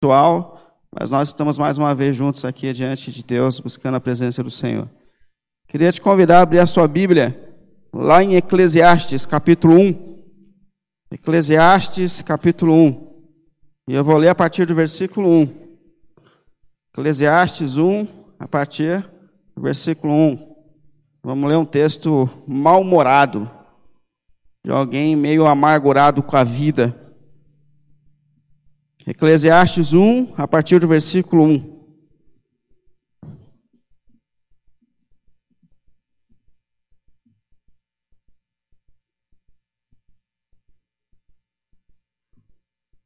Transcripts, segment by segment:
atual, mas nós estamos mais uma vez juntos aqui diante de Deus, buscando a presença do Senhor. Queria te convidar a abrir a sua Bíblia lá em Eclesiastes, capítulo 1. Eclesiastes, capítulo 1. E eu vou ler a partir do versículo 1. Eclesiastes 1, a partir do versículo 1. Vamos ler um texto mal-humorado, de alguém meio amargurado com a vida. Eclesiastes 1, a partir do versículo 1.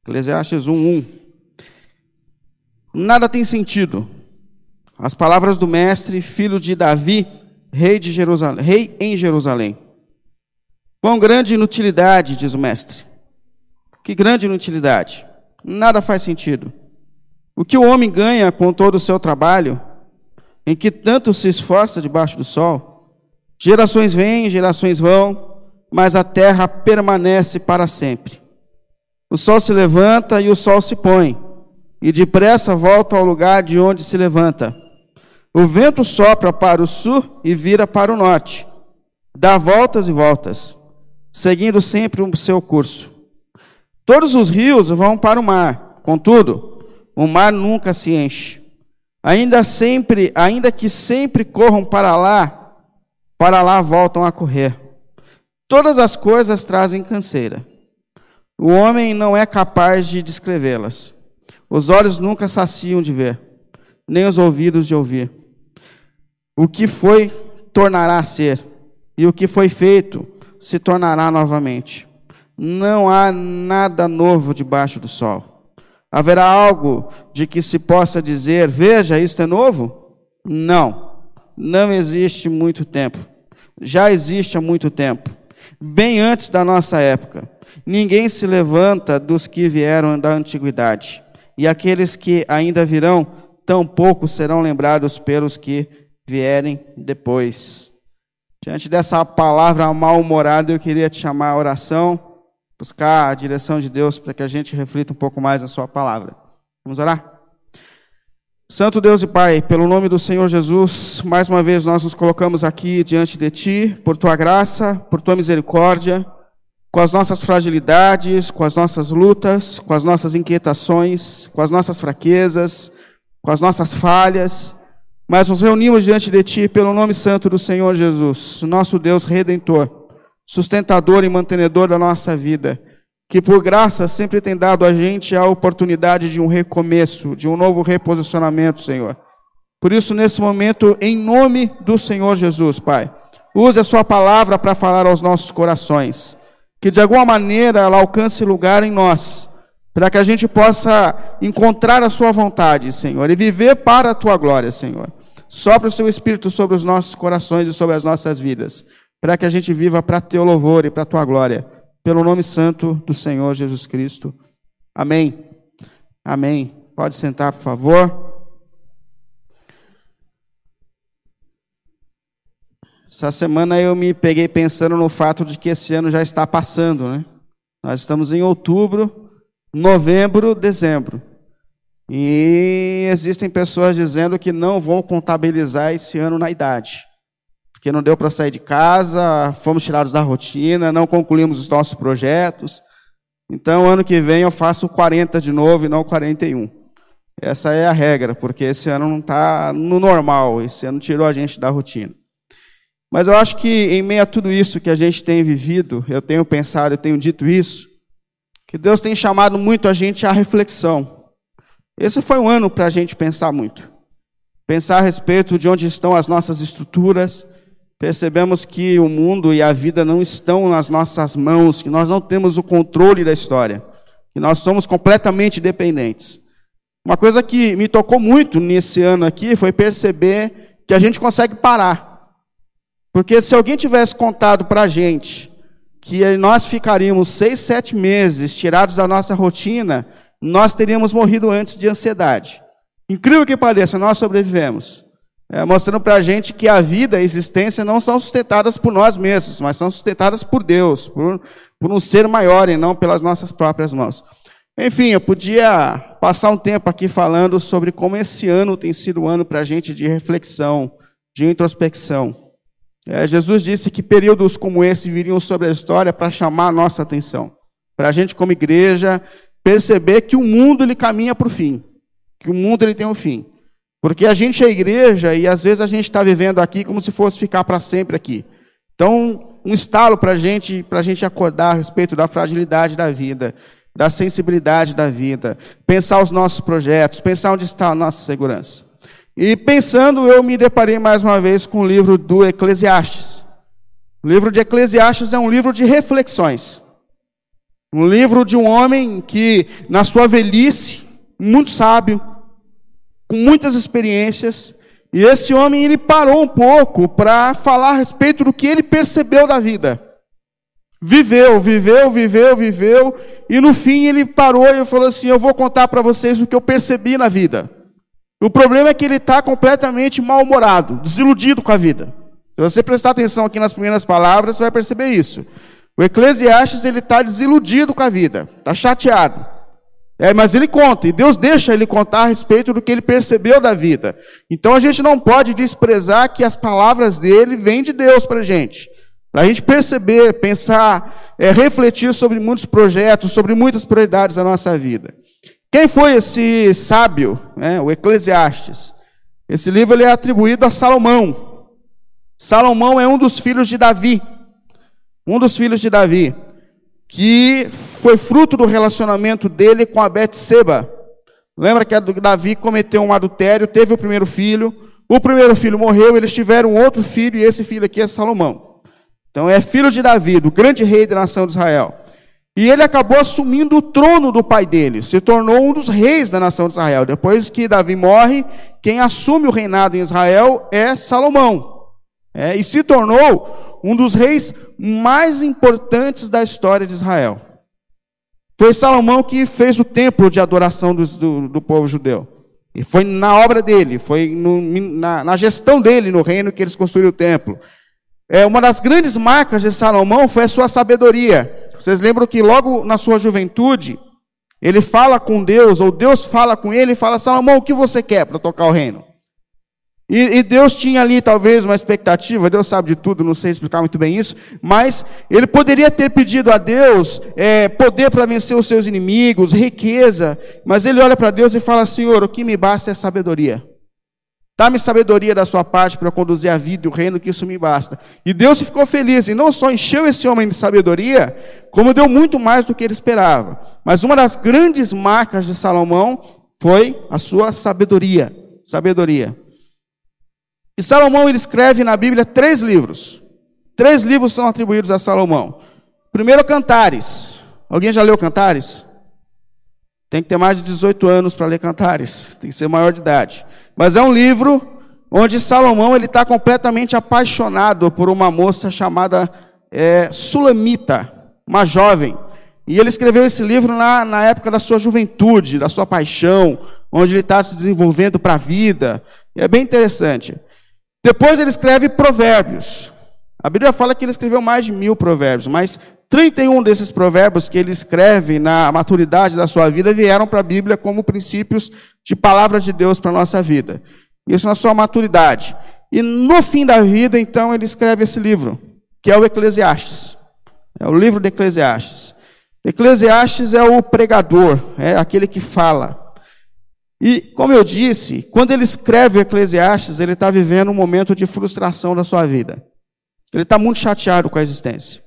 Eclesiastes 1, 1. Nada tem sentido. As palavras do mestre, filho de Davi, rei, de Jerusalém, rei em Jerusalém. Quão grande inutilidade, diz o mestre. Que grande inutilidade. Nada faz sentido. O que o homem ganha com todo o seu trabalho, em que tanto se esforça debaixo do sol? Gerações vêm, gerações vão, mas a terra permanece para sempre. O sol se levanta e o sol se põe, e depressa volta ao lugar de onde se levanta. O vento sopra para o sul e vira para o norte, dá voltas e voltas, seguindo sempre o seu curso. Todos os rios vão para o mar, contudo, o mar nunca se enche. Ainda sempre, ainda que sempre corram para lá, para lá voltam a correr. Todas as coisas trazem canseira. O homem não é capaz de descrevê-las. Os olhos nunca saciam de ver, nem os ouvidos de ouvir. O que foi, tornará a ser, e o que foi feito, se tornará novamente. Não há nada novo debaixo do sol. Haverá algo de que se possa dizer: veja, isto é novo? Não, não existe muito tempo. Já existe há muito tempo, bem antes da nossa época. Ninguém se levanta dos que vieram da antiguidade, e aqueles que ainda virão, tampouco serão lembrados pelos que vierem depois. Diante dessa palavra mal-humorada, eu queria te chamar a oração, buscar a direção de Deus para que a gente reflita um pouco mais na Sua palavra. Vamos orar? Santo Deus e Pai, pelo nome do Senhor Jesus, mais uma vez nós nos colocamos aqui diante de Ti, por Tua graça, por Tua misericórdia com as nossas fragilidades, com as nossas lutas, com as nossas inquietações, com as nossas fraquezas, com as nossas falhas, mas nos reunimos diante de Ti pelo nome santo do Senhor Jesus, nosso Deus redentor, sustentador e mantenedor da nossa vida, que por graça sempre tem dado a gente a oportunidade de um recomeço, de um novo reposicionamento, Senhor. Por isso, nesse momento, em nome do Senhor Jesus, Pai, use a Sua palavra para falar aos nossos corações que de alguma maneira ela alcance lugar em nós, para que a gente possa encontrar a Sua vontade, Senhor, e viver para a Tua glória, Senhor. Sopra o Seu Espírito sobre os nossos corações e sobre as nossas vidas, para que a gente viva para Teu louvor e para Tua glória, pelo nome santo do Senhor Jesus Cristo. Amém. Amém. Pode sentar, por favor. Essa semana eu me peguei pensando no fato de que esse ano já está passando, né? Nós estamos em outubro, novembro, dezembro. E existem pessoas dizendo que não vão contabilizar esse ano na idade. Porque não deu para sair de casa, fomos tirados da rotina, não concluímos os nossos projetos. Então, ano que vem eu faço 40 de novo e não 41. Essa é a regra, porque esse ano não está no normal, esse ano tirou a gente da rotina. Mas eu acho que em meio a tudo isso que a gente tem vivido, eu tenho pensado, eu tenho dito isso, que Deus tem chamado muito a gente à reflexão. Esse foi um ano para a gente pensar muito. Pensar a respeito de onde estão as nossas estruturas. Percebemos que o mundo e a vida não estão nas nossas mãos, que nós não temos o controle da história, que nós somos completamente dependentes. Uma coisa que me tocou muito nesse ano aqui foi perceber que a gente consegue parar. Porque se alguém tivesse contado para a gente que nós ficaríamos seis, sete meses tirados da nossa rotina, nós teríamos morrido antes de ansiedade. Incrível que pareça, nós sobrevivemos. É, mostrando para a gente que a vida e a existência não são sustentadas por nós mesmos, mas são sustentadas por Deus, por, por um ser maior e não pelas nossas próprias mãos. Enfim, eu podia passar um tempo aqui falando sobre como esse ano tem sido um ano para a gente de reflexão, de introspecção. É, Jesus disse que períodos como esse viriam sobre a história para chamar a nossa atenção, para a gente como igreja perceber que o mundo ele caminha para o fim, que o mundo ele tem um fim, porque a gente é igreja e às vezes a gente está vivendo aqui como se fosse ficar para sempre aqui. Então, um estalo para gente, para a gente acordar a respeito da fragilidade da vida, da sensibilidade da vida, pensar os nossos projetos, pensar onde está a nossa segurança. E pensando, eu me deparei mais uma vez com o livro do Eclesiastes. O livro de Eclesiastes é um livro de reflexões. Um livro de um homem que, na sua velhice, muito sábio, com muitas experiências, e esse homem ele parou um pouco para falar a respeito do que ele percebeu da vida. Viveu, viveu, viveu, viveu, e no fim ele parou e falou assim: Eu vou contar para vocês o que eu percebi na vida. O problema é que ele está completamente mal-humorado, desiludido com a vida. Se você prestar atenção aqui nas primeiras palavras, você vai perceber isso. O Eclesiastes ele está desiludido com a vida, está chateado. É, mas ele conta, e Deus deixa ele contar a respeito do que ele percebeu da vida. Então a gente não pode desprezar que as palavras dele vêm de Deus para a gente. Para a gente perceber, pensar, é, refletir sobre muitos projetos, sobre muitas prioridades da nossa vida. Quem foi esse sábio, né, o Eclesiastes? Esse livro ele é atribuído a Salomão. Salomão é um dos filhos de Davi. Um dos filhos de Davi. Que foi fruto do relacionamento dele com a Betseba. Lembra que Davi cometeu um adultério, teve o primeiro filho. O primeiro filho morreu, eles tiveram outro filho, e esse filho aqui é Salomão. Então é filho de Davi, do grande rei da nação de Israel. E ele acabou assumindo o trono do pai dele, se tornou um dos reis da nação de Israel. Depois que Davi morre, quem assume o reinado em Israel é Salomão. É, e se tornou um dos reis mais importantes da história de Israel. Foi Salomão que fez o templo de adoração do, do, do povo judeu. E foi na obra dele, foi no, na, na gestão dele no reino que eles construíram o templo. É, uma das grandes marcas de Salomão foi a sua sabedoria. Vocês lembram que logo na sua juventude, ele fala com Deus, ou Deus fala com ele e fala: Salomão, o que você quer para tocar o reino? E, e, Deus tinha ali talvez uma expectativa, Deus sabe de tudo, não sei explicar muito bem isso, mas ele poderia ter pedido a Deus é, poder para vencer os seus inimigos, riqueza, mas ele olha para Deus e fala: Senhor, o que me basta é sabedoria. Dá-me sabedoria da sua parte para conduzir a vida e o reino, que isso me basta. E Deus ficou feliz, e não só encheu esse homem de sabedoria, como deu muito mais do que ele esperava. Mas uma das grandes marcas de Salomão foi a sua sabedoria. Sabedoria. E Salomão ele escreve na Bíblia três livros. Três livros são atribuídos a Salomão. Primeiro, Cantares. Alguém já leu Cantares? Tem que ter mais de 18 anos para ler Cantares. Tem que ser maior de idade. Mas é um livro onde Salomão ele está completamente apaixonado por uma moça chamada é, Sulamita, uma jovem. E ele escreveu esse livro na, na época da sua juventude, da sua paixão, onde ele está se desenvolvendo para a vida. E é bem interessante. Depois ele escreve Provérbios. A Bíblia fala que ele escreveu mais de mil provérbios, mas 31 desses provérbios que ele escreve na maturidade da sua vida vieram para a Bíblia como princípios de palavra de Deus para a nossa vida. Isso na sua maturidade. E no fim da vida, então, ele escreve esse livro, que é o Eclesiastes. É o livro de Eclesiastes. Eclesiastes é o pregador, é aquele que fala. E, como eu disse, quando ele escreve Eclesiastes, ele está vivendo um momento de frustração da sua vida. Ele está muito chateado com a existência.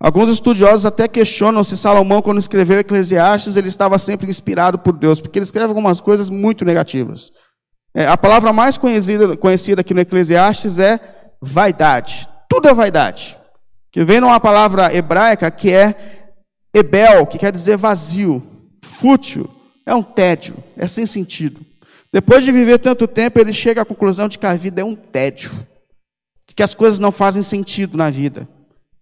Alguns estudiosos até questionam se Salomão, quando escreveu Eclesiastes, ele estava sempre inspirado por Deus, porque ele escreve algumas coisas muito negativas. É, a palavra mais conhecida, conhecida aqui no Eclesiastes é vaidade. Tudo é vaidade. Que vem numa palavra hebraica que é ebel, que quer dizer vazio, fútil, é um tédio, é sem sentido. Depois de viver tanto tempo, ele chega à conclusão de que a vida é um tédio, que as coisas não fazem sentido na vida.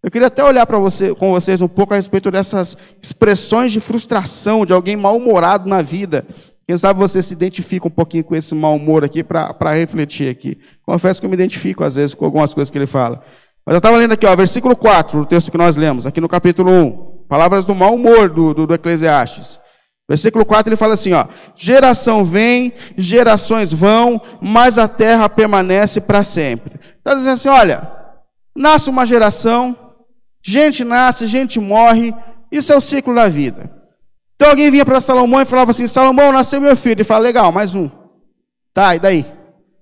Eu queria até olhar para você, com vocês um pouco a respeito dessas expressões de frustração de alguém mal-humorado na vida. Quem sabe você se identifica um pouquinho com esse mau humor aqui para refletir aqui. Confesso que eu me identifico às vezes com algumas coisas que ele fala. Mas eu estava lendo aqui, ó, versículo 4, o texto que nós lemos, aqui no capítulo 1. Palavras do mau humor do, do, do Eclesiastes. Versículo 4 ele fala assim, ó: Geração vem, gerações vão, mas a terra permanece para sempre. Está dizendo assim, olha, nasce uma geração, gente nasce, gente morre, isso é o ciclo da vida. Então alguém vinha para Salomão e falava assim: Salomão, nasceu meu filho. Ele fala: legal, mais um. Tá, e daí?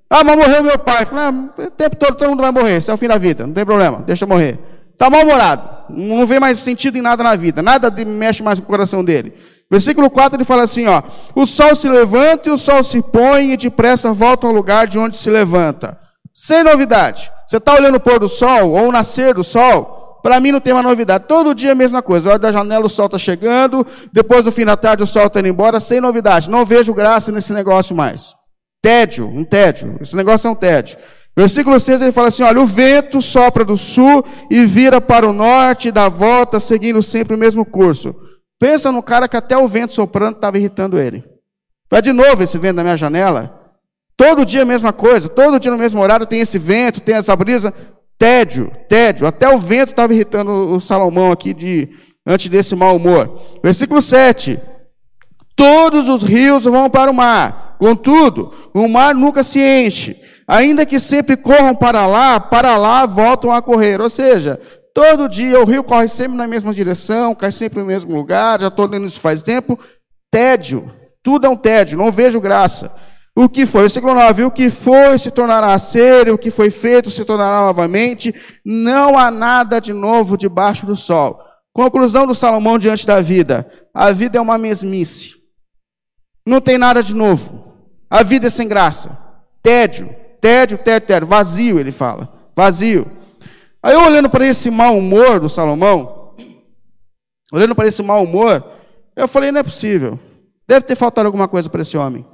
Ah, mas morreu meu pai. Fala, ah, o tempo todo todo mundo vai morrer, isso é o fim da vida, não tem problema, deixa eu morrer. Está mal-humorado, não vê mais sentido em nada na vida, nada mexe mais com o coração dele. Versículo 4 ele fala assim: ó, o sol se levanta e o sol se põe e depressa volta ao lugar de onde se levanta. Sem novidade. Você está olhando o pôr do sol ou o nascer do sol, para mim não tem uma novidade. Todo dia a mesma coisa. Olha da janela, o sol está chegando, depois no fim da tarde o sol está indo embora, sem novidade. Não vejo graça nesse negócio mais. Tédio, um tédio. Esse negócio é um tédio. Versículo 6 ele fala assim: olha, o vento sopra do sul e vira para o norte e dá volta, seguindo sempre o mesmo curso. Pensa no cara que até o vento soprando estava irritando ele. Vai de novo esse vento na minha janela. Todo dia a mesma coisa, todo dia no mesmo horário tem esse vento, tem essa brisa. Tédio, tédio. Até o vento estava irritando o Salomão aqui de, antes desse mau humor. Versículo 7. Todos os rios vão para o mar, contudo, o mar nunca se enche. Ainda que sempre corram para lá, para lá voltam a correr. Ou seja, todo dia o rio corre sempre na mesma direção, cai sempre no mesmo lugar, já estou lendo isso faz tempo. Tédio, tudo é um tédio, não vejo graça. O que foi? Versículo 9: O que foi se tornará a ser, o que foi feito se tornará novamente, não há nada de novo debaixo do sol. Conclusão do Salomão diante da vida: a vida é uma mesmice. Não tem nada de novo. A vida é sem graça. Tédio, tédio, tédio, tédio. Vazio, ele fala. Vazio. Aí olhando para esse mau humor do Salomão, olhando para esse mau humor, eu falei: não é possível. Deve ter faltado alguma coisa para esse homem.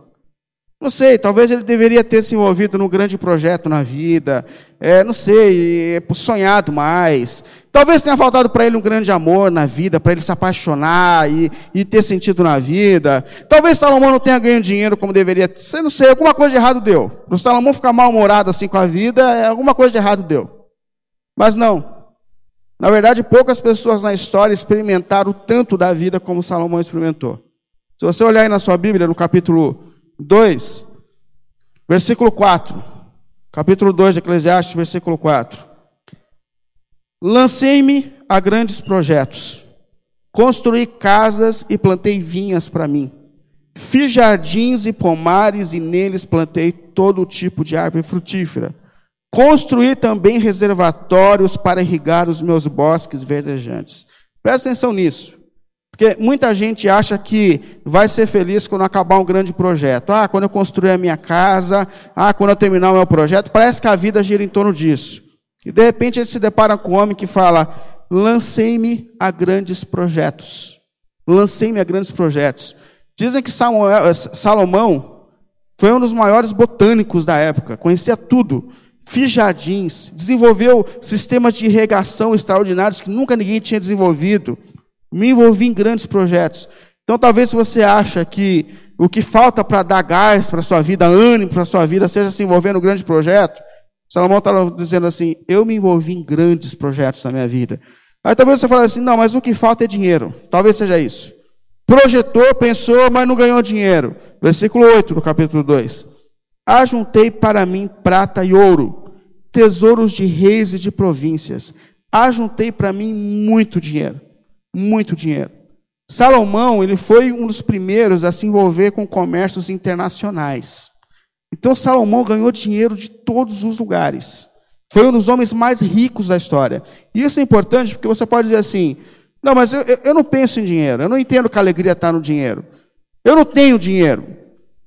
Não sei, talvez ele deveria ter se envolvido num grande projeto na vida, é, não sei, é, sonhado mais. Talvez tenha faltado para ele um grande amor na vida, para ele se apaixonar e, e, ter sentido na vida. Talvez Salomão não tenha ganho dinheiro como deveria. Não sei, alguma coisa de errado deu. Para Salomão ficar mal-humorado assim com a vida, é, alguma coisa de errado deu. Mas não. Na verdade, poucas pessoas na história experimentaram tanto da vida como Salomão experimentou. Se você olhar aí na sua Bíblia, no capítulo 2, versículo 4. Capítulo 2 de Eclesiastes, versículo 4. Lancei-me a grandes projetos. Construí casas e plantei vinhas para mim. Fiz jardins e pomares e neles plantei todo tipo de árvore frutífera. Construí também reservatórios para irrigar os meus bosques verdejantes. Presta atenção nisso. Porque muita gente acha que vai ser feliz quando acabar um grande projeto. Ah, quando eu construir a minha casa, ah, quando eu terminar o meu projeto, parece que a vida gira em torno disso. E de repente ele se depara com um homem que fala: lancei-me a grandes projetos. Lancei-me a grandes projetos. Dizem que Samuel, Salomão foi um dos maiores botânicos da época, conhecia tudo. Fiz jardins, desenvolveu sistemas de irrigação extraordinários que nunca ninguém tinha desenvolvido. Me envolvi em grandes projetos. Então, talvez você acha que o que falta para dar gás para a sua vida, ânimo para a sua vida, seja se envolver no grande projeto. Salomão está dizendo assim: eu me envolvi em grandes projetos na minha vida. Aí talvez você fale assim: não, mas o que falta é dinheiro. Talvez seja isso. Projetou, pensou, mas não ganhou dinheiro. Versículo 8 do capítulo 2. Ajuntei para mim prata e ouro, tesouros de reis e de províncias. Ajuntei para mim muito dinheiro muito dinheiro. Salomão, ele foi um dos primeiros a se envolver com comércios internacionais. Então Salomão ganhou dinheiro de todos os lugares. Foi um dos homens mais ricos da história. E isso é importante porque você pode dizer assim: não, mas eu, eu não penso em dinheiro, eu não entendo que a alegria está no dinheiro. Eu não tenho dinheiro.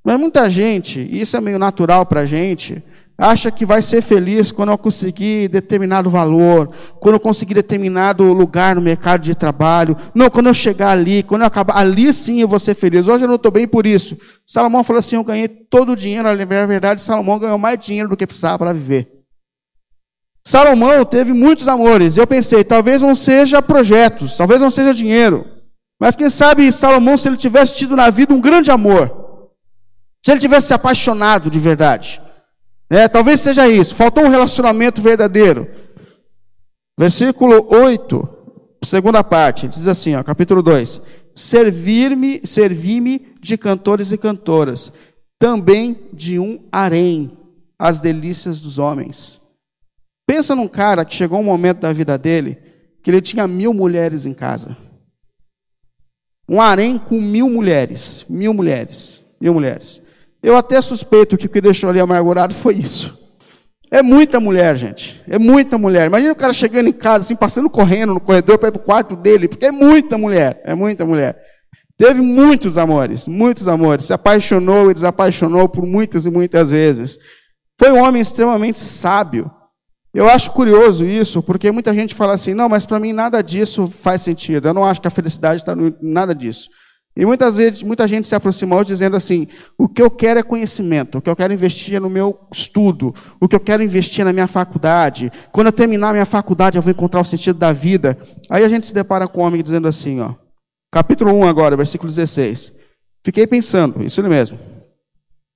Mas muita gente, e isso é meio natural para a gente, acha que vai ser feliz quando eu conseguir determinado valor, quando eu conseguir determinado lugar no mercado de trabalho. Não, quando eu chegar ali, quando eu acabar, ali sim eu vou ser feliz. Hoje eu não estou bem por isso. Salomão falou assim: eu ganhei todo o dinheiro. Na verdade, Salomão ganhou mais dinheiro do que precisava para viver. Salomão teve muitos amores. Eu pensei, talvez não seja projetos, talvez não seja dinheiro. Mas quem sabe Salomão, se ele tivesse tido na vida um grande amor, se ele tivesse se apaixonado de verdade, é, talvez seja isso. Faltou um relacionamento verdadeiro. Versículo 8, segunda parte, diz assim, ó, capítulo 2: servir-me, servi-me de cantores e cantoras, também de um harém, as delícias dos homens. Pensa num cara que chegou um momento da vida dele que ele tinha mil mulheres em casa. Um harém com mil mulheres, mil mulheres, mil mulheres. Eu até suspeito que o que deixou ele amargurado foi isso. É muita mulher, gente. É muita mulher. Imagina o cara chegando em casa, assim, passando correndo no corredor para ir para o quarto dele, porque é muita mulher. É muita mulher. Teve muitos amores, muitos amores. Se apaixonou e desapaixonou por muitas e muitas vezes. Foi um homem extremamente sábio. Eu acho curioso isso, porque muita gente fala assim: não, mas para mim nada disso faz sentido. Eu não acho que a felicidade está em nada disso. E muitas vezes, muita gente se aproxima hoje dizendo assim: o que eu quero é conhecimento, o que eu quero investir é no meu estudo, o que eu quero investir é na minha faculdade. Quando eu terminar a minha faculdade, eu vou encontrar o sentido da vida. Aí a gente se depara com um homem dizendo assim, ó, capítulo 1 agora, versículo 16. Fiquei pensando, isso mesmo.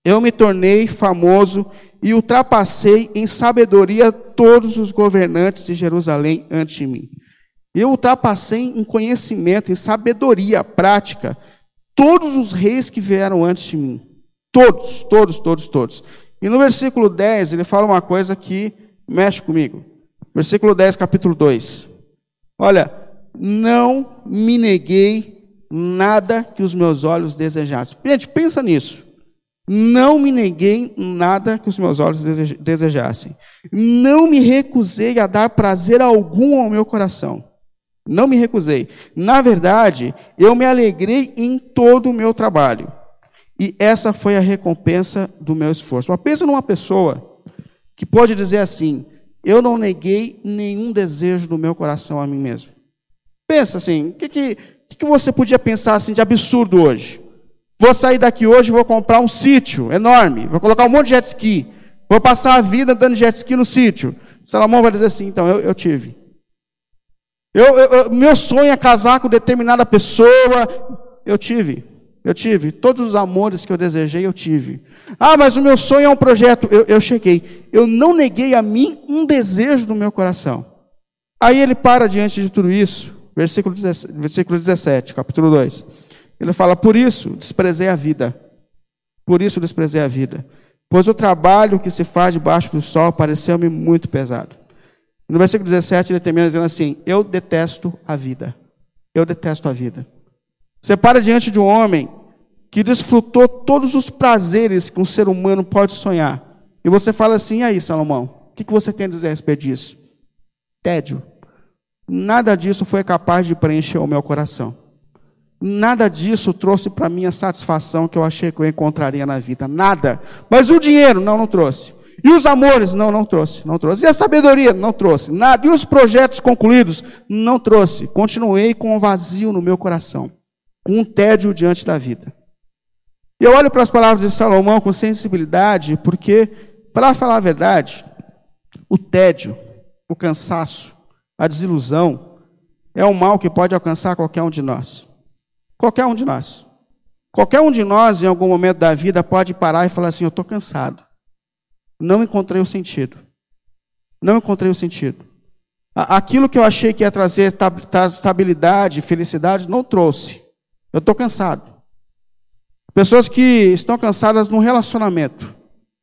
Eu me tornei famoso e ultrapassei em sabedoria todos os governantes de Jerusalém antes de mim. Eu ultrapassei em conhecimento, em sabedoria prática, todos os reis que vieram antes de mim. Todos, todos, todos, todos. E no versículo 10, ele fala uma coisa que mexe comigo. Versículo 10, capítulo 2. Olha, não me neguei nada que os meus olhos desejassem. Gente, pensa nisso. Não me neguei nada que os meus olhos desejassem. Não me recusei a dar prazer algum ao meu coração. Não me recusei. Na verdade, eu me alegrei em todo o meu trabalho. E essa foi a recompensa do meu esforço. Mas pensa numa pessoa que pode dizer assim: eu não neguei nenhum desejo do meu coração a mim mesmo. Pensa assim, o que, que, que você podia pensar assim de absurdo hoje? Vou sair daqui hoje, vou comprar um sítio enorme, vou colocar um monte de jet ski, vou passar a vida dando jet ski no sítio. Salomão vai dizer assim: então, eu, eu tive. Eu, eu, meu sonho é casar com determinada pessoa. Eu tive. Eu tive. Todos os amores que eu desejei, eu tive. Ah, mas o meu sonho é um projeto. Eu, eu cheguei. Eu não neguei a mim um desejo do meu coração. Aí ele para diante de tudo isso. Versículo 17, versículo 17 capítulo 2. Ele fala: Por isso desprezei a vida. Por isso desprezei a vida. Pois o trabalho que se faz debaixo do sol pareceu-me muito pesado. No versículo 17 ele termina dizendo assim: Eu detesto a vida. Eu detesto a vida. Você para diante de um homem que desfrutou todos os prazeres que um ser humano pode sonhar. E você fala assim: e aí, Salomão, o que você tem a dizer a respeito disso? Tédio. Nada disso foi capaz de preencher o meu coração. Nada disso trouxe para mim a satisfação que eu achei que eu encontraria na vida. Nada. Mas o dinheiro, não, não trouxe. E os amores? Não, não trouxe, não trouxe. E a sabedoria? Não trouxe. Nada. E os projetos concluídos? Não trouxe. Continuei com um vazio no meu coração, com um tédio diante da vida. E eu olho para as palavras de Salomão com sensibilidade, porque, para falar a verdade, o tédio, o cansaço, a desilusão, é um mal que pode alcançar qualquer um de nós. Qualquer um de nós. Qualquer um de nós, em algum momento da vida, pode parar e falar assim: Eu estou cansado. Não encontrei o sentido. Não encontrei o sentido. Aquilo que eu achei que ia trazer estabilidade, felicidade, não trouxe. Eu estou cansado. Pessoas que estão cansadas no relacionamento.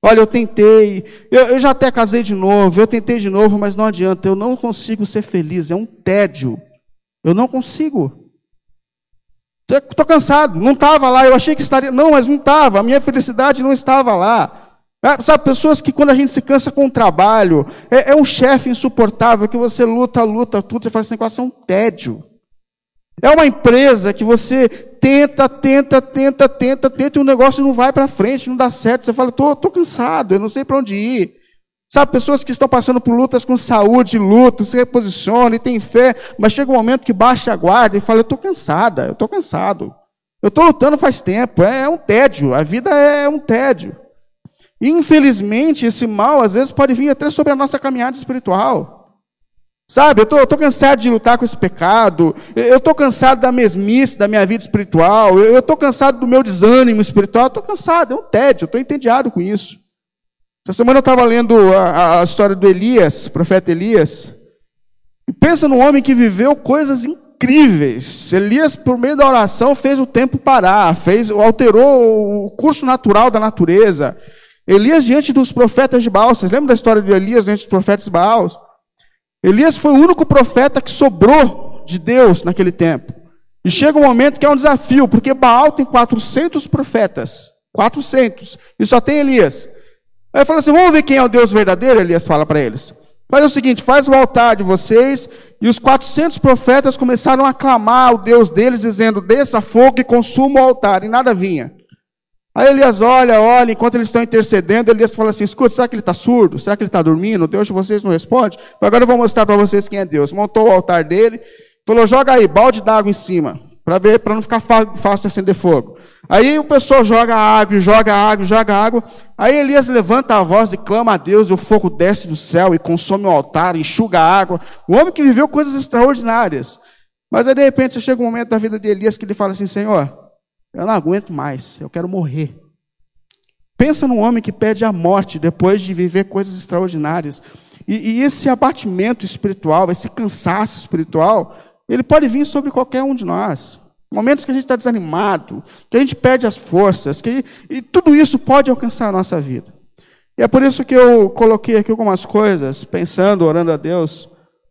Olha, eu tentei, eu, eu, já até casei de novo, eu tentei de novo, mas não adianta, eu não consigo ser feliz, é um tédio. Eu não consigo. Estou cansado, não estava lá, eu achei que estaria. Não, mas não estava, a minha felicidade não estava lá. É, sabe, pessoas que quando a gente se cansa com o trabalho, é, é um chefe insuportável que você luta, luta, tudo, você faz esse negócio é um tédio. É uma empresa que você tenta, tenta, tenta, tenta, tenta e o negócio não vai para frente, não dá certo. Você fala, estou tô, tô cansado, eu não sei para onde ir. Sabe, pessoas que estão passando por lutas com saúde, luto, se reposicionam e têm fé, mas chega um momento que baixa a guarda e fala, eu estou cansada, eu estou cansado. Eu estou lutando faz tempo, é, é um tédio, a vida é um tédio. Infelizmente, esse mal às vezes pode vir até sobre a nossa caminhada espiritual. Sabe, eu estou cansado de lutar com esse pecado, eu estou cansado da mesmice da minha vida espiritual, eu estou cansado do meu desânimo espiritual, estou cansado, é um tédio, eu estou entediado com isso. Essa semana eu estava lendo a, a, história do Elias, profeta Elias, e pensa num homem que viveu coisas incríveis. Elias, por meio da oração, fez o tempo parar, fez, alterou o curso natural da natureza. Elias diante dos profetas de Baal, vocês lembram da história de Elias diante dos profetas de Baal? Elias foi o único profeta que sobrou de Deus naquele tempo. E chega um momento que é um desafio, porque Baal tem 400 profetas. 400. E só tem Elias. Aí fala assim: vamos ver quem é o Deus verdadeiro? Elias fala para eles. Faz o seguinte: faz o altar de vocês. E os 400 profetas começaram a clamar o Deus deles, dizendo: desça fogo e consuma o altar. E nada vinha. Aí Elias olha, olha, enquanto eles estão intercedendo, Elias fala assim: escuta, será que ele está surdo? Será que ele está dormindo? Deus de vocês não responde? Agora eu vou mostrar para vocês quem é Deus. Montou o altar dele, falou: joga aí, balde d'água em cima, para ver, para não ficar fácil de acender fogo. Aí o pessoal joga água, joga água, joga água. Aí Elias levanta a voz e clama a Deus, e o fogo desce do céu e consome o altar, enxuga a água. O homem que viveu coisas extraordinárias. Mas aí de repente chega um momento da vida de Elias que ele fala assim: Senhor, eu não aguento mais, eu quero morrer. Pensa num homem que pede a morte depois de viver coisas extraordinárias. E, e esse abatimento espiritual, esse cansaço espiritual, ele pode vir sobre qualquer um de nós. Momentos que a gente está desanimado, que a gente perde as forças, que, e tudo isso pode alcançar a nossa vida. E é por isso que eu coloquei aqui algumas coisas, pensando, orando a Deus,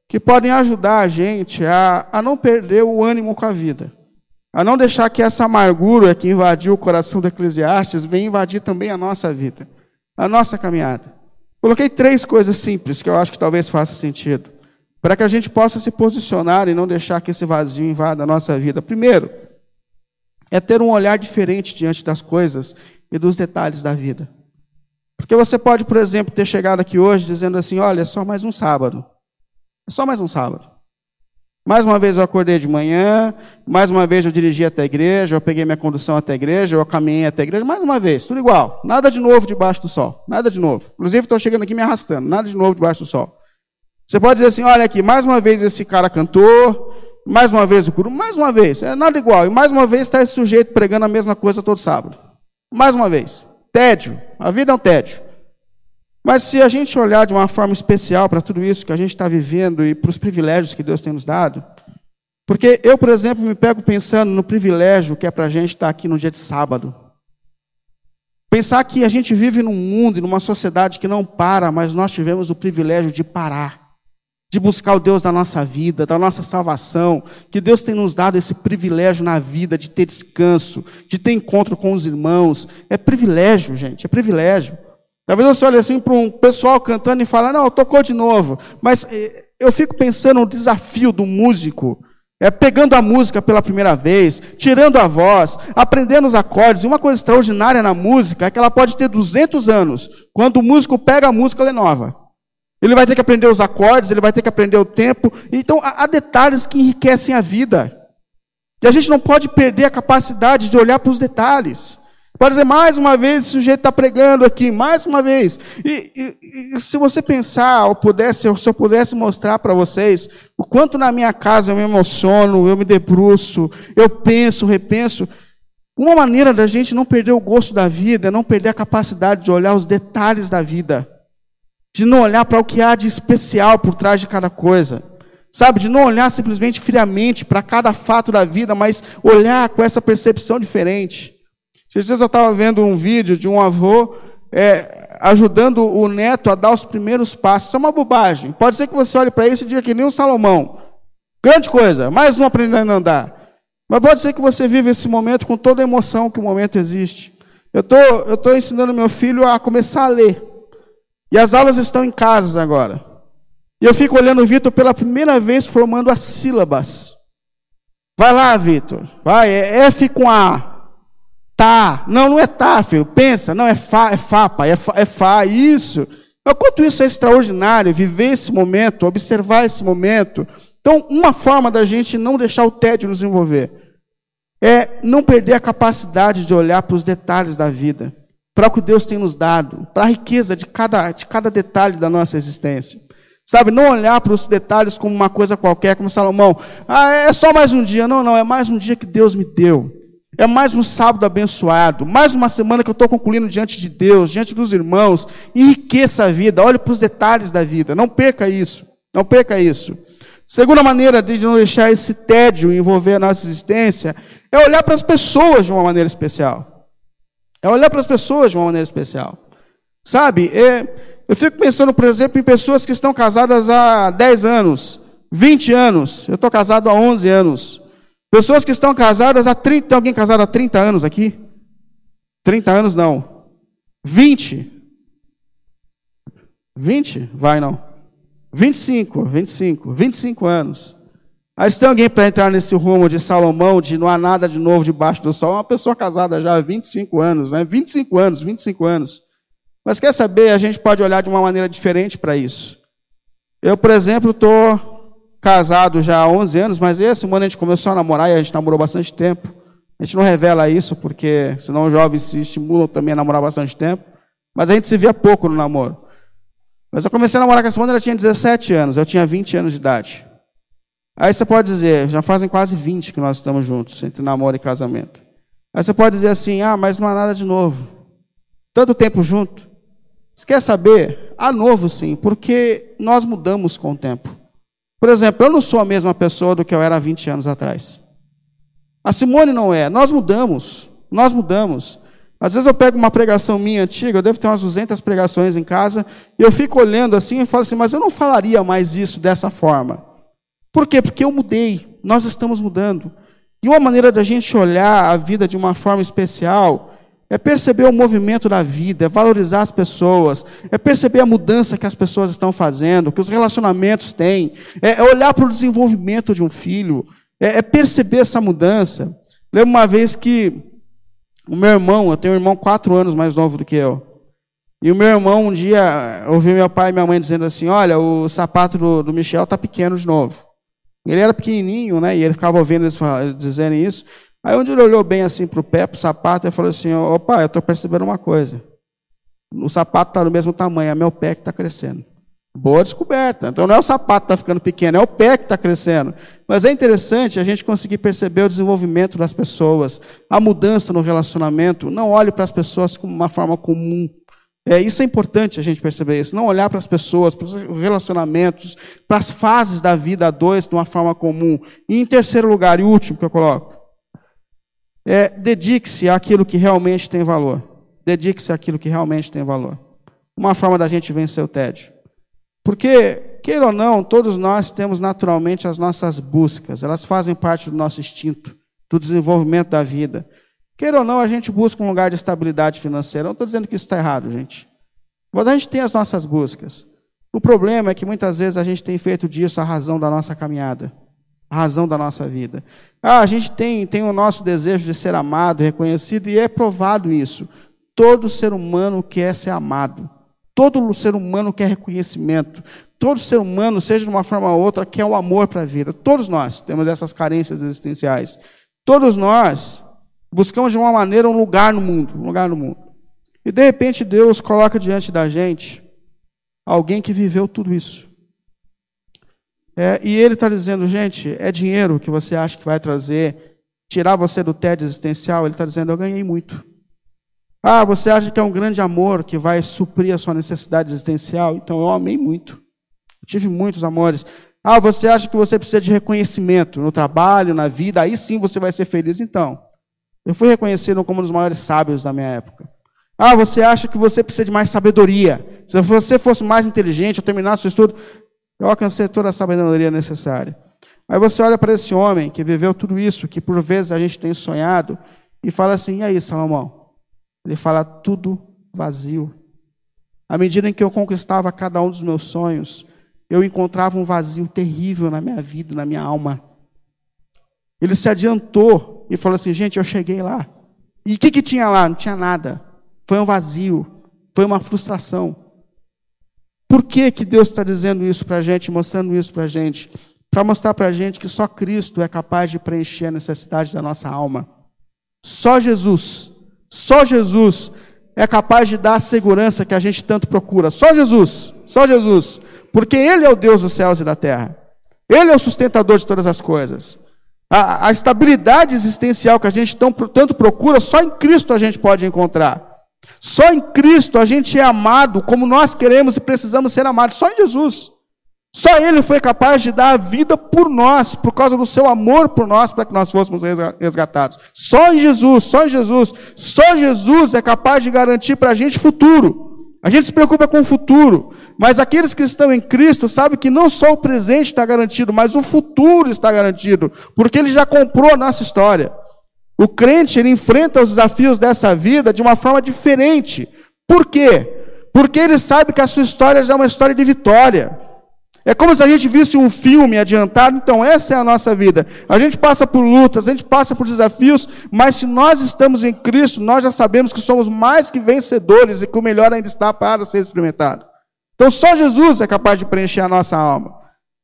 que podem ajudar a gente a, a não perder o ânimo com a vida. A não deixar que essa amargura que invadiu o coração do Eclesiastes venha invadir também a nossa vida, a nossa caminhada. Coloquei três coisas simples que eu acho que talvez faça sentido, para que a gente possa se posicionar e não deixar que esse vazio invada a nossa vida. Primeiro, é ter um olhar diferente diante das coisas e dos detalhes da vida. Porque você pode, por exemplo, ter chegado aqui hoje dizendo assim: olha, é só mais um sábado. É só mais um sábado. Mais uma vez eu acordei de manhã, mais uma vez eu dirigi até a igreja, eu peguei minha condução até a igreja, eu caminhei até a igreja, mais uma vez, tudo igual. Nada de novo debaixo do sol, nada de novo. Inclusive estou chegando aqui me arrastando, nada de novo debaixo do sol. Você pode dizer assim, olha aqui, mais uma vez esse cara cantou, mais uma vez o curu, mais uma vez, é nada igual. E mais uma vez está esse sujeito pregando a mesma coisa todo sábado. Mais uma vez. Tédio. A vida é um tédio. Mas se a gente olhar de uma forma especial para tudo isso que a gente está vivendo e para os privilégios que Deus tem nos dado, porque eu, por exemplo, me pego pensando no privilégio que é para a gente estar aqui no dia de sábado. Pensar que a gente vive num mundo e numa sociedade que não para, mas nós tivemos o privilégio de parar, de buscar o Deus da nossa vida, da nossa salvação, que Deus tem nos dado esse privilégio na vida de ter descanso, de ter encontro com os irmãos. É privilégio, gente, é privilégio. Talvez você olhe assim para um pessoal cantando e fala, não, tocou de novo. Mas eh, eu fico pensando no desafio do músico, é pegando a música pela primeira vez, tirando a voz, aprendendo os acordes. E uma coisa extraordinária na música é que ela pode ter 200 anos. Quando o músico pega a música, ela é nova. Ele vai ter que aprender os acordes, ele vai ter que aprender o tempo. Então, há detalhes que enriquecem a vida. E a gente não pode perder a capacidade de olhar para os detalhes. Pode dizer, mais uma vez, esse sujeito está pregando aqui, mais uma vez. E, e, e, se você pensar, ou pudesse, se eu pudesse mostrar para vocês, o quanto na minha casa eu me emociono, eu me debruço, eu penso, repenso. Uma maneira da gente não perder o gosto da vida é não perder a capacidade de olhar os detalhes da vida. De não olhar para o que há de especial por trás de cada coisa. Sabe, de não olhar simplesmente friamente para cada fato da vida, mas olhar com essa percepção diferente. Esses dias eu estava vendo um vídeo de um avô é, ajudando o neto a dar os primeiros passos. Isso é uma bobagem. Pode ser que você olhe para isso e diga que nem o Salomão. Grande coisa, mais um aprendendo a andar. Mas pode ser que você viva esse momento com toda a emoção que o momento existe. Eu tô, estou ensinando meu filho a começar a ler. E as aulas estão em casa agora. E eu fico olhando o Vitor pela primeira vez formando as sílabas. Vai lá, Vitor. Vai, é F com A. Tá. Não, não é tá, filho. Pensa. Não, é fa, é fa, pai. É fa, é fa, isso. Mas quanto isso é extraordinário, viver esse momento, observar esse momento. Então, uma forma da gente não deixar o tédio nos envolver é não perder a capacidade de olhar para os detalhes da vida, para o que Deus tem nos dado, para a riqueza de cada, de cada detalhe da nossa existência. Sabe, não olhar para os detalhes como uma coisa qualquer, como Salomão. Ah, é só mais um dia. Não, não, é mais um dia que Deus me deu. É mais um sábado abençoado, mais uma semana que eu estou concluindo diante de Deus, diante dos irmãos. Enriqueça a vida, olhe para os detalhes da vida, não perca isso, não perca isso. Segunda maneira de não deixar esse tédio envolver a nossa existência é olhar para as pessoas de uma maneira especial. É olhar para as pessoas de uma maneira especial. Sabe, é, eu fico pensando, por exemplo, em pessoas que estão casadas há 10 anos, 20 anos. Eu estou casado há 11 anos. Pessoas que estão casadas há 30. Tem alguém casado há 30 anos aqui? 30 anos não. 20. 20? Vai não. 25, 25, 25 anos. Aí se tem alguém para entrar nesse rumo de Salomão, de não há nada de novo debaixo do sol, uma pessoa casada já há 25 anos, né? 25 anos, 25 anos. Mas quer saber, a gente pode olhar de uma maneira diferente para isso. Eu, por exemplo, estou casado já há 11 anos, mas esse ano a gente começou a namorar e a gente namorou bastante tempo. A gente não revela isso, porque senão os jovens se estimulam também a namorar bastante tempo. Mas a gente se via pouco no namoro. Mas eu comecei a namorar com essa mulher, ela tinha 17 anos, eu tinha 20 anos de idade. Aí você pode dizer, já fazem quase 20 que nós estamos juntos, entre namoro e casamento. Aí você pode dizer assim, ah, mas não há nada de novo. Tanto tempo junto. Você quer saber? Há novo sim, porque nós mudamos com o tempo. Por exemplo, eu não sou a mesma pessoa do que eu era há 20 anos atrás. A Simone não é. Nós mudamos. Nós mudamos. Às vezes eu pego uma pregação minha antiga, eu devo ter umas 200 pregações em casa, e eu fico olhando assim e falo assim, mas eu não falaria mais isso dessa forma. Por quê? Porque eu mudei, nós estamos mudando. E uma maneira da gente olhar a vida de uma forma especial é perceber o movimento da vida, é valorizar as pessoas, é perceber a mudança que as pessoas estão fazendo, que os relacionamentos têm, é, é olhar para o desenvolvimento de um filho, é, é perceber essa mudança. Lembro uma vez que o meu irmão, eu tenho um irmão quatro anos mais novo do que eu. E o meu irmão, um dia, ouviu meu pai e minha mãe dizendo assim: Olha, o sapato do, do Michel está pequeno de novo. Ele era pequenininho, né? E ele ficava ouvindo eles dizerem isso. Aí, onde ele olhou bem assim para o pé, para o sapato, ele falou assim: Ô pai, eu estou percebendo uma coisa. O sapato está do mesmo tamanho, é meu pé que está crescendo. Boa descoberta. Então não é o sapato que está ficando pequeno, é o pé que está crescendo. Mas é interessante a gente conseguir perceber o desenvolvimento das pessoas, a mudança no relacionamento. Não olhe para as pessoas como uma forma comum. É, isso é importante a gente perceber isso. Não olhar para as pessoas, para os relacionamentos, para as fases da vida a dois de uma forma comum. E em terceiro lugar, e último que eu coloco, é dedique-se àquilo que realmente tem valor. Dedique-se àquilo que realmente tem valor. Uma forma da gente vencer o tédio. Porque, queira ou não, todos nós temos naturalmente as nossas buscas, elas fazem parte do nosso instinto, do desenvolvimento da vida. Queira ou não, a gente busca um lugar de estabilidade financeira. Não estou dizendo que isso está errado, gente. Mas a gente tem as nossas buscas. O problema é que muitas vezes a gente tem feito disso a razão da nossa caminhada, a razão da nossa vida. Ah, a gente tem, tem o nosso desejo de ser amado, reconhecido, e é provado isso. Todo ser humano quer ser amado. Todo ser humano quer reconhecimento. Todo ser humano, seja de uma forma ou outra, quer o amor para a vida. Todos nós temos essas carências existenciais. Todos nós buscamos de uma maneira um lugar no mundo, um lugar no mundo. E de repente Deus coloca diante da gente alguém que viveu tudo isso. É, e ele está dizendo, gente, é dinheiro que você acha que vai trazer, tirar você do tédio existencial. Ele está dizendo, eu ganhei muito. Ah, você acha que é um grande amor que vai suprir a sua necessidade existencial? Então eu amei muito. Eu tive muitos amores. Ah, você acha que você precisa de reconhecimento no trabalho, na vida? Aí sim você vai ser feliz. Então, eu fui reconhecido como um dos maiores sábios da minha época. Ah, você acha que você precisa de mais sabedoria? Se você fosse mais inteligente, ou terminasse o estudo, eu alcancei toda a sabedoria necessária. Aí você olha para esse homem que viveu tudo isso, que por vezes a gente tem sonhado, e fala assim: e aí, Salomão? Ele fala tudo vazio. À medida em que eu conquistava cada um dos meus sonhos, eu encontrava um vazio terrível na minha vida, na minha alma. Ele se adiantou e falou assim: gente, eu cheguei lá. E o que, que tinha lá? Não tinha nada. Foi um vazio, foi uma frustração. Por que, que Deus está dizendo isso para a gente, mostrando isso para a gente? Para mostrar para a gente que só Cristo é capaz de preencher a necessidade da nossa alma. Só Jesus só Jesus é capaz de dar a segurança que a gente tanto procura. Só Jesus, só Jesus. Porque Ele é o Deus dos céus e da terra. Ele é o sustentador de todas as coisas. A, a estabilidade existencial que a gente tão, tanto procura, só em Cristo a gente pode encontrar. Só em Cristo a gente é amado como nós queremos e precisamos ser amados. Só em Jesus. Só Ele foi capaz de dar a vida por nós, por causa do seu amor por nós, para que nós fôssemos resgatados. Só em Jesus, só em Jesus, só Jesus é capaz de garantir para a gente futuro. A gente se preocupa com o futuro, mas aqueles que estão em Cristo sabem que não só o presente está garantido, mas o futuro está garantido, porque Ele já comprou a nossa história. O crente, ele enfrenta os desafios dessa vida de uma forma diferente. Por quê? Porque ele sabe que a sua história já é uma história de vitória. É como se a gente visse um filme adiantado, então essa é a nossa vida. A gente passa por lutas, a gente passa por desafios, mas se nós estamos em Cristo, nós já sabemos que somos mais que vencedores e que o melhor ainda está para ser experimentado. Então só Jesus é capaz de preencher a nossa alma.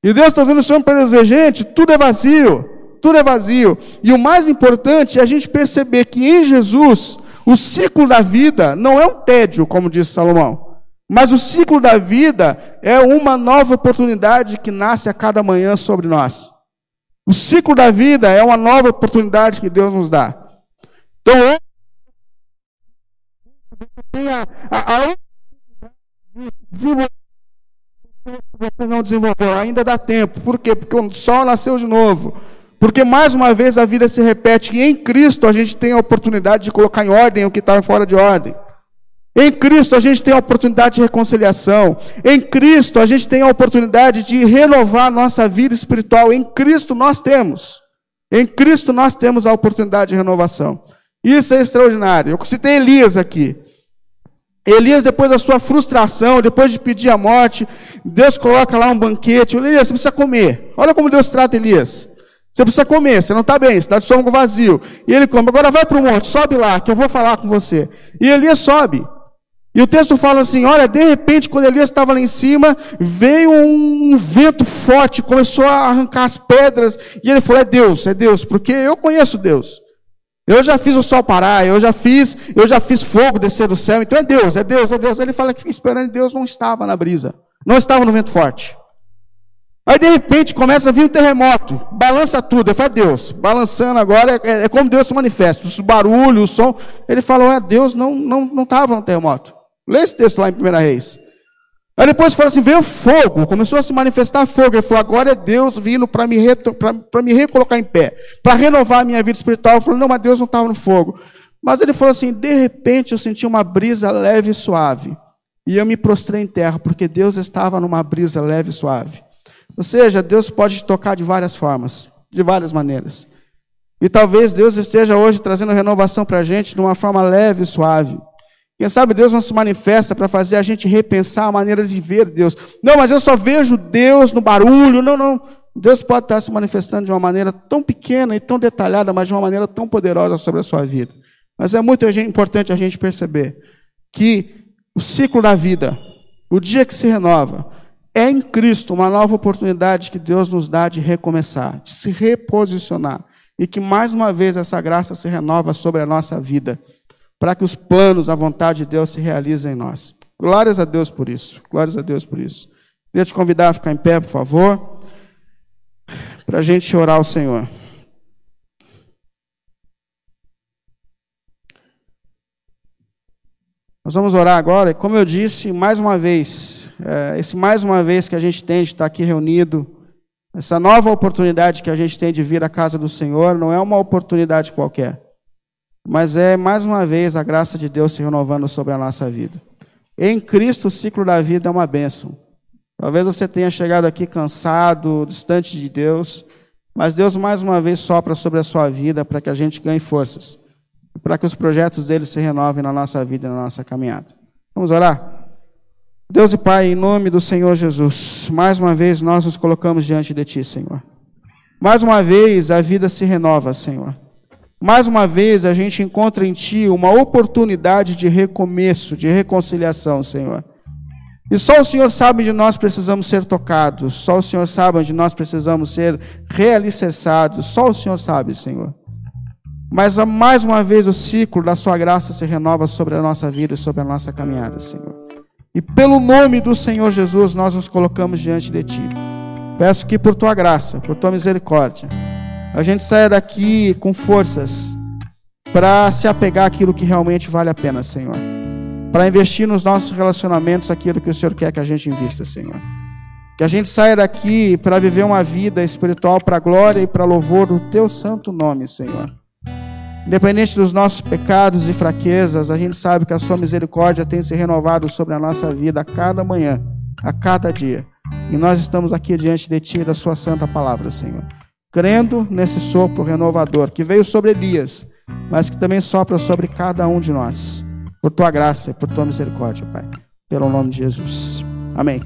E Deus está dizendo Senhor para dizer, gente, tudo é vazio, tudo é vazio. E o mais importante é a gente perceber que em Jesus, o ciclo da vida não é um tédio, como disse Salomão. Mas o ciclo da vida é uma nova oportunidade que nasce a cada manhã sobre nós. O ciclo da vida é uma nova oportunidade que Deus nos dá. Então, a, a, a você não desenvolveu, ainda dá tempo. Por quê? Porque o sol nasceu de novo. Porque mais uma vez a vida se repete e em Cristo a gente tem a oportunidade de colocar em ordem o que está fora de ordem. Em Cristo a gente tem a oportunidade de reconciliação. Em Cristo a gente tem a oportunidade de renovar a nossa vida espiritual. Em Cristo nós temos. Em Cristo nós temos a oportunidade de renovação. Isso é extraordinário. Eu citei Elias aqui. Elias, depois da sua frustração, depois de pedir a morte, Deus coloca lá um banquete. Elias, você precisa comer. Olha como Deus trata Elias. Você precisa comer, você não está bem, você está de estômago vazio. E ele come. Agora vai para o monte, sobe lá, que eu vou falar com você. E Elias sobe. E o texto fala assim: olha, de repente, quando Elias estava lá em cima, veio um vento forte, começou a arrancar as pedras, e ele falou: é Deus, é Deus, porque eu conheço Deus. Eu já fiz o sol parar, eu já fiz, eu já fiz fogo descer do céu, então é Deus, é Deus, é Deus. Ele fala que esperando Deus não estava na brisa, não estava no vento forte. Aí de repente começa a vir um terremoto, balança tudo. Ele fala, Deus, balançando agora, é, é como Deus se manifesta. O barulho, o som. Ele falou, é, Deus não estava não, não estava no terremoto. Lê esse texto lá em 1 Reis. Aí depois fala assim: veio fogo, começou a se manifestar fogo. Ele falou: agora é Deus vindo para me, me recolocar em pé, para renovar a minha vida espiritual. Ele falou: não, mas Deus não estava no fogo. Mas ele falou assim: de repente eu senti uma brisa leve e suave. E eu me prostrei em terra, porque Deus estava numa brisa leve e suave. Ou seja, Deus pode te tocar de várias formas, de várias maneiras. E talvez Deus esteja hoje trazendo renovação para a gente de uma forma leve e suave. Quem sabe Deus não se manifesta para fazer a gente repensar a maneira de ver Deus. Não, mas eu só vejo Deus no barulho. Não, não. Deus pode estar se manifestando de uma maneira tão pequena e tão detalhada, mas de uma maneira tão poderosa sobre a sua vida. Mas é muito importante a gente perceber que o ciclo da vida, o dia que se renova, é em Cristo uma nova oportunidade que Deus nos dá de recomeçar, de se reposicionar. E que mais uma vez essa graça se renova sobre a nossa vida para que os planos, a vontade de Deus se realizem em nós. Glórias a Deus por isso. Glórias a Deus por isso. Queria te convidar a ficar em pé, por favor, para a gente orar ao Senhor. Nós vamos orar agora, e como eu disse, mais uma vez, é, esse mais uma vez que a gente tem de estar aqui reunido, essa nova oportunidade que a gente tem de vir à casa do Senhor, não é uma oportunidade qualquer mas é mais uma vez a graça de Deus se renovando sobre a nossa vida. Em Cristo, o ciclo da vida é uma bênção. Talvez você tenha chegado aqui cansado, distante de Deus, mas Deus mais uma vez sopra sobre a sua vida para que a gente ganhe forças, para que os projetos dele se renovem na nossa vida e na nossa caminhada. Vamos orar? Deus e Pai, em nome do Senhor Jesus, mais uma vez nós nos colocamos diante de Ti, Senhor. Mais uma vez a vida se renova, Senhor. Mais uma vez, a gente encontra em Ti uma oportunidade de recomeço, de reconciliação, Senhor. E só o Senhor sabe onde nós precisamos ser tocados, só o Senhor sabe onde nós precisamos ser realicerçados, só o Senhor sabe, Senhor. Mas mais uma vez o ciclo da Sua graça se renova sobre a nossa vida e sobre a nossa caminhada, Senhor. E pelo nome do Senhor Jesus, nós nos colocamos diante de Ti. Peço que por Tua graça, por Tua misericórdia, a gente saia daqui com forças para se apegar àquilo que realmente vale a pena, Senhor. Para investir nos nossos relacionamentos aquilo que o Senhor quer que a gente invista, Senhor. Que a gente saia daqui para viver uma vida espiritual para glória e para louvor do teu santo nome, Senhor. Independente dos nossos pecados e fraquezas, a gente sabe que a sua misericórdia tem se renovado sobre a nossa vida a cada manhã, a cada dia. E nós estamos aqui diante de ti e da sua santa palavra, Senhor. Crendo nesse sopro renovador que veio sobre Elias, mas que também sopra sobre cada um de nós. Por tua graça por tua misericórdia, Pai. Pelo nome de Jesus. Amém.